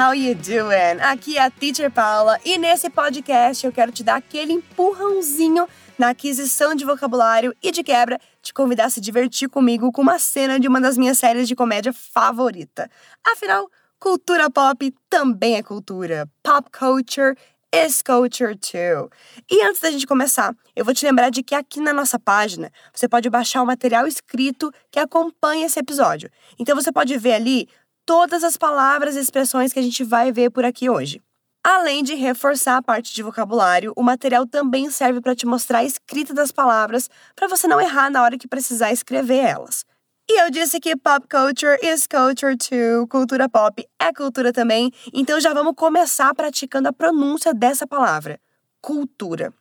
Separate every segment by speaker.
Speaker 1: how you doing? Aqui é a Teacher Paula e nesse podcast eu quero te dar aquele empurrãozinho na aquisição de vocabulário e de quebra te convidar a se divertir comigo com uma cena de uma das minhas séries de comédia favorita. Afinal, cultura pop também é cultura. Pop culture is culture too. E antes da gente começar, eu vou te lembrar de que aqui na nossa página você pode baixar o material escrito que acompanha esse episódio. Então você pode ver ali todas as palavras e expressões que a gente vai ver por aqui hoje. Além de reforçar a parte de vocabulário, o material também serve para te mostrar a escrita das palavras para você não errar na hora que precisar escrever elas. E eu disse que pop culture is culture too. Cultura pop é cultura também. Então já vamos começar praticando a pronúncia dessa palavra: cultura.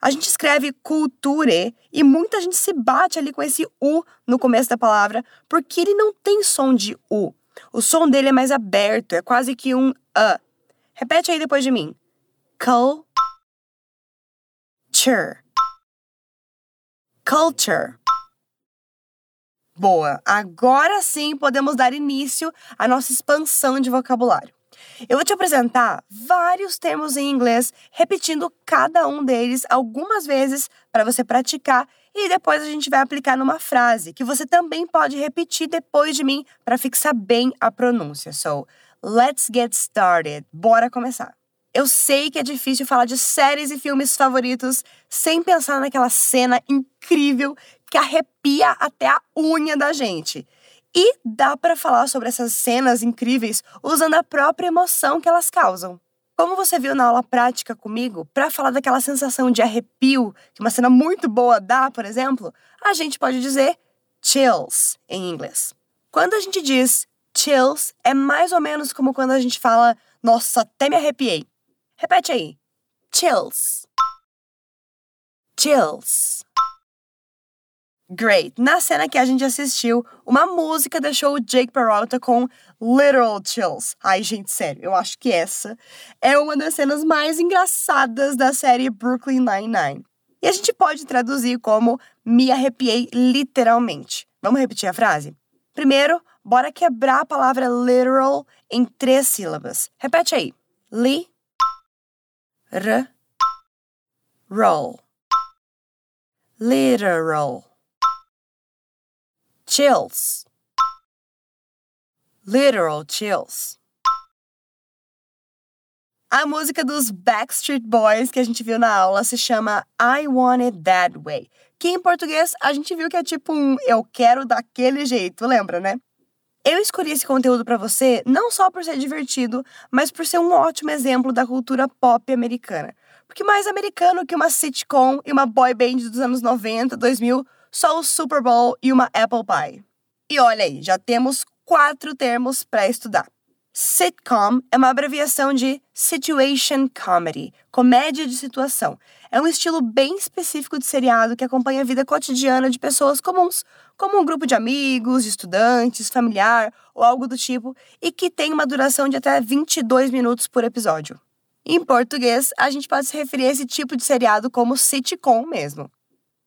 Speaker 1: A gente escreve culture e muita gente se bate ali com esse U no começo da palavra, porque ele não tem som de U. O som dele é mais aberto, é quase que um a. Repete aí depois de mim. Culture. Culture. Boa! Agora sim podemos dar início à nossa expansão de vocabulário. Eu vou te apresentar vários termos em inglês, repetindo cada um deles algumas vezes para você praticar e depois a gente vai aplicar numa frase que você também pode repetir depois de mim para fixar bem a pronúncia. So, let's get started. Bora começar. Eu sei que é difícil falar de séries e filmes favoritos sem pensar naquela cena incrível que arrepia até a unha da gente. E dá para falar sobre essas cenas incríveis usando a própria emoção que elas causam. Como você viu na aula prática comigo, para falar daquela sensação de arrepio que uma cena muito boa dá, por exemplo, a gente pode dizer chills em inglês. Quando a gente diz chills, é mais ou menos como quando a gente fala, nossa, até me arrepiei. Repete aí. Chills. Chills. Great! Na cena que a gente assistiu, uma música deixou o Jake Peralta com literal chills. Ai, gente, sério, eu acho que essa é uma das cenas mais engraçadas da série Brooklyn Nine-Nine. E a gente pode traduzir como me arrepiei literalmente. Vamos repetir a frase? Primeiro, bora quebrar a palavra literal em três sílabas. Repete aí. Li, r, roll. Literal chills. Literal chills. A música dos Backstreet Boys que a gente viu na aula se chama I Want It That Way, que em português a gente viu que é tipo um eu quero daquele jeito, lembra, né? Eu escolhi esse conteúdo para você não só por ser divertido, mas por ser um ótimo exemplo da cultura pop americana. Porque mais americano que uma sitcom e uma boy band dos anos 90, 2000 só o Super Bowl e uma Apple Pie. E olha aí, já temos quatro termos para estudar. Sitcom é uma abreviação de Situation Comedy, comédia de situação. É um estilo bem específico de seriado que acompanha a vida cotidiana de pessoas comuns, como um grupo de amigos, estudantes, familiar ou algo do tipo, e que tem uma duração de até 22 minutos por episódio. Em português, a gente pode se referir a esse tipo de seriado como sitcom mesmo.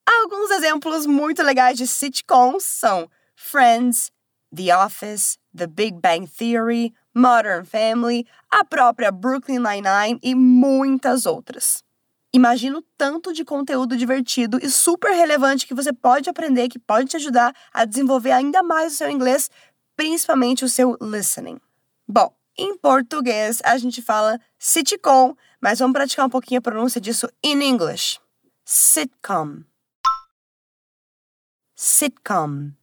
Speaker 1: Alguns exemplos muito legais de sitcoms são Friends, The Office, The Big Bang Theory, Modern Family, a própria Brooklyn Nine-Nine e muitas outras. Imagino tanto de conteúdo divertido e super relevante que você pode aprender, que pode te ajudar a desenvolver ainda mais o seu inglês, principalmente o seu listening. Bom, em português a gente fala sitcom, mas vamos praticar um pouquinho a pronúncia disso in English. Sitcom sitcom.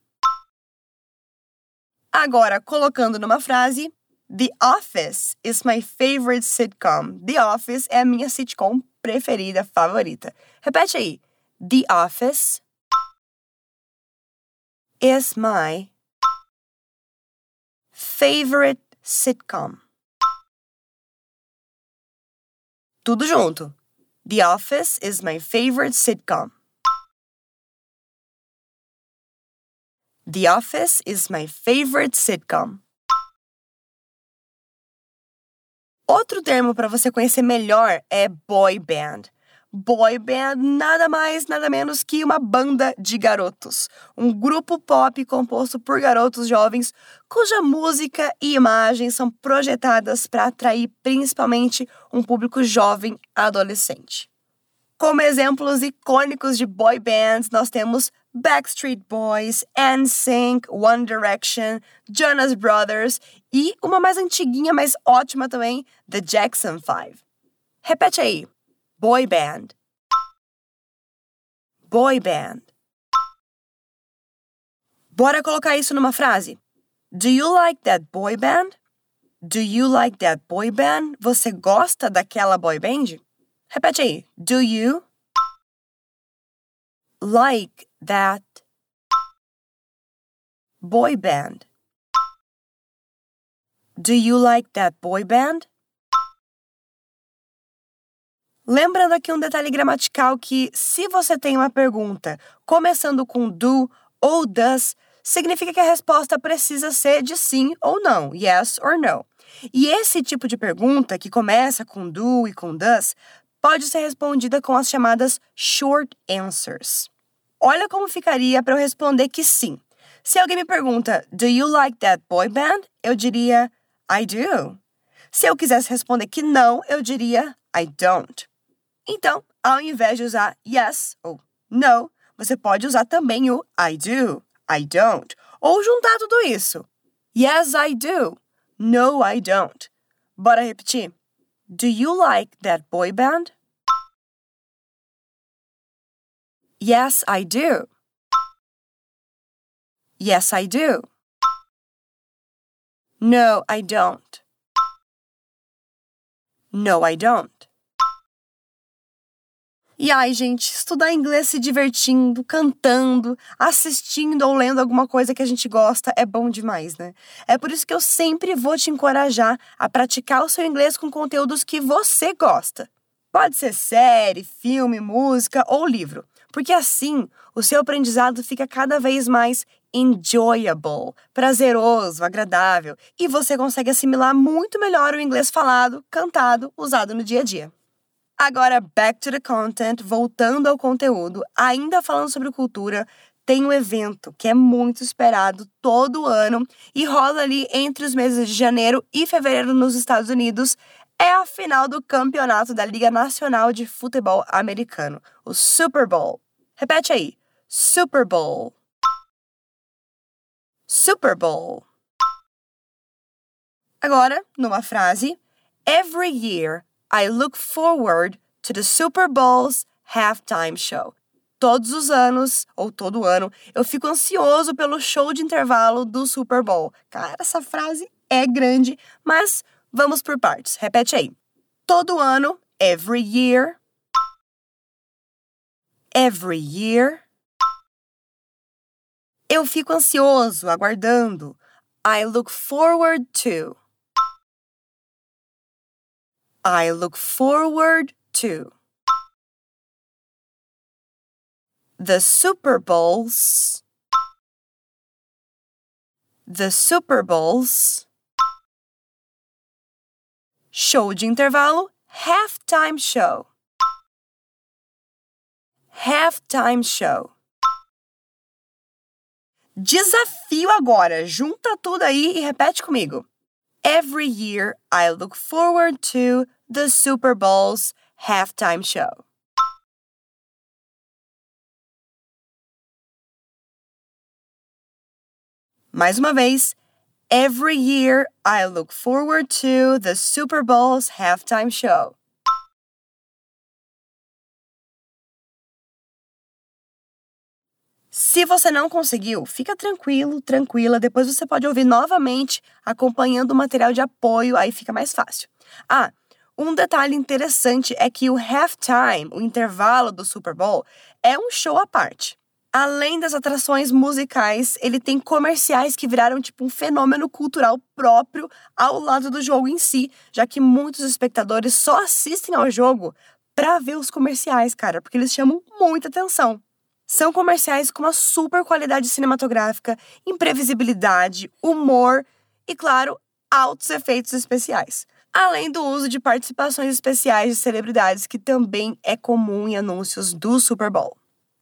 Speaker 1: Agora, colocando numa frase, The Office is my favorite sitcom. The Office é a minha sitcom preferida, favorita. Repete aí. The Office is my favorite sitcom. Tudo junto. The Office is my favorite sitcom. The Office is my favorite sitcom. Outro termo para você conhecer melhor é boy band. Boy band nada mais, nada menos que uma banda de garotos. Um grupo pop composto por garotos jovens cuja música e imagem são projetadas para atrair principalmente um público jovem adolescente. Como exemplos icônicos de boy bands, nós temos Backstreet Boys, NSYNC, One Direction, Jonas Brothers e uma mais antiguinha, mas ótima também, The Jackson 5. Repete aí. Boy band. Boy band. Bora colocar isso numa frase. Do you like that boy band? Do you like that boy band? Você gosta daquela boy band? Repete aí. Do you like that boy band? Do you like that boy band? Lembrando aqui um detalhe gramatical que, se você tem uma pergunta começando com do ou does, significa que a resposta precisa ser de sim ou não, yes or no. E esse tipo de pergunta, que começa com do e com does, pode ser respondida com as chamadas short answers. Olha como ficaria para eu responder que sim. Se alguém me pergunta, Do you like that boy band? Eu diria, I do. Se eu quisesse responder que não, eu diria, I don't. Então, ao invés de usar yes ou no, você pode usar também o I do, I don't, ou juntar tudo isso. Yes, I do. No, I don't. Bora repetir. Do you like that boy band? Yes, I do. Yes, I do. No, I don't. No, I don't. E ai, gente, estudar inglês se divertindo, cantando, assistindo ou lendo alguma coisa que a gente gosta é bom demais, né? É por isso que eu sempre vou te encorajar a praticar o seu inglês com conteúdos que você gosta. Pode ser série, filme, música ou livro, porque assim o seu aprendizado fica cada vez mais enjoyable, prazeroso, agradável, e você consegue assimilar muito melhor o inglês falado, cantado, usado no dia a dia. Agora, back to the content, voltando ao conteúdo, ainda falando sobre cultura, tem um evento que é muito esperado todo ano e rola ali entre os meses de janeiro e fevereiro nos Estados Unidos. É a final do campeonato da Liga Nacional de Futebol Americano, o Super Bowl. Repete aí: Super Bowl. Super Bowl. Agora, numa frase: Every year I look forward to the Super Bowl's halftime show. Todos os anos, ou todo ano, eu fico ansioso pelo show de intervalo do Super Bowl. Cara, essa frase é grande, mas vamos por partes. Repete aí. Todo ano, every year. Every year. Eu fico ansioso, aguardando. I look forward to. I look forward to. The Super Bowls. The Super Bowls. Show de intervalo, halftime show. Halftime show. Desafio agora, junta tudo aí e repete comigo. Every year I look forward to the Super Bowl's halftime show. Mais uma vez, every year I look forward to the Super Bowl's halftime show. Se você não conseguiu, fica tranquilo, tranquila. Depois você pode ouvir novamente, acompanhando o material de apoio, aí fica mais fácil. Ah, um detalhe interessante é que o halftime, o intervalo do Super Bowl, é um show à parte. Além das atrações musicais, ele tem comerciais que viraram tipo um fenômeno cultural próprio ao lado do jogo em si, já que muitos espectadores só assistem ao jogo para ver os comerciais, cara, porque eles chamam muita atenção. São comerciais com uma super qualidade cinematográfica, imprevisibilidade, humor e, claro, altos efeitos especiais. além do uso de participações especiais de celebridades, que também é comum em anúncios do Super Bowl.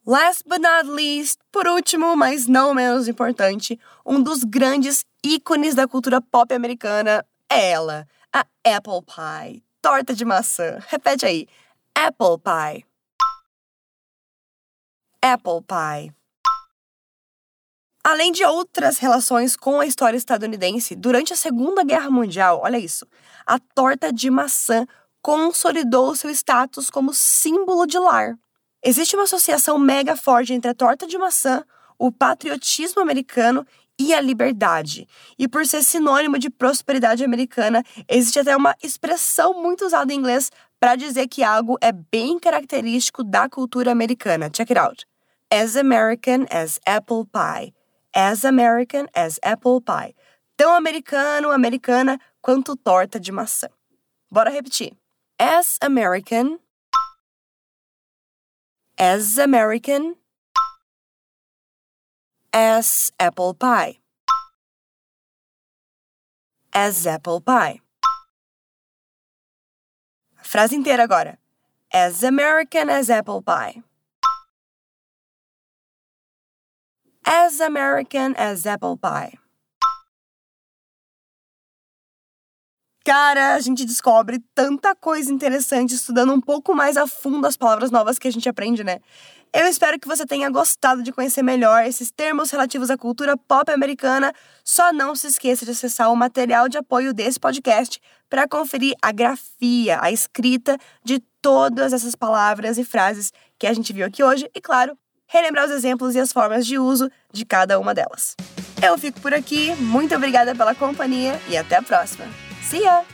Speaker 1: Last but not least, por último, mas não menos importante, um dos grandes ícones da cultura pop americana é ela, a Apple Pie, torta de maçã. Repete aí, Apple Pie. Apple Pie. Além de outras relações com a história estadunidense, durante a Segunda Guerra Mundial, olha isso, a torta de maçã consolidou seu status como símbolo de lar. Existe uma associação mega forte entre a torta de maçã, o patriotismo americano e a liberdade. E por ser sinônimo de prosperidade americana, existe até uma expressão muito usada em inglês para dizer que algo é bem característico da cultura americana. Check it out. As American as apple pie. As American as apple pie. Tão americano, americana quanto torta de maçã. Bora repetir. As American as American as apple pie. As apple pie. A frase inteira agora. As American as apple pie. As American as apple pie. Cara, a gente descobre tanta coisa interessante estudando um pouco mais a fundo as palavras novas que a gente aprende, né? Eu espero que você tenha gostado de conhecer melhor esses termos relativos à cultura pop americana. Só não se esqueça de acessar o material de apoio desse podcast para conferir a grafia, a escrita de todas essas palavras e frases que a gente viu aqui hoje e, claro, relembrar os exemplos e as formas de uso de cada uma delas. Eu fico por aqui, muito obrigada pela companhia e até a próxima! See ya!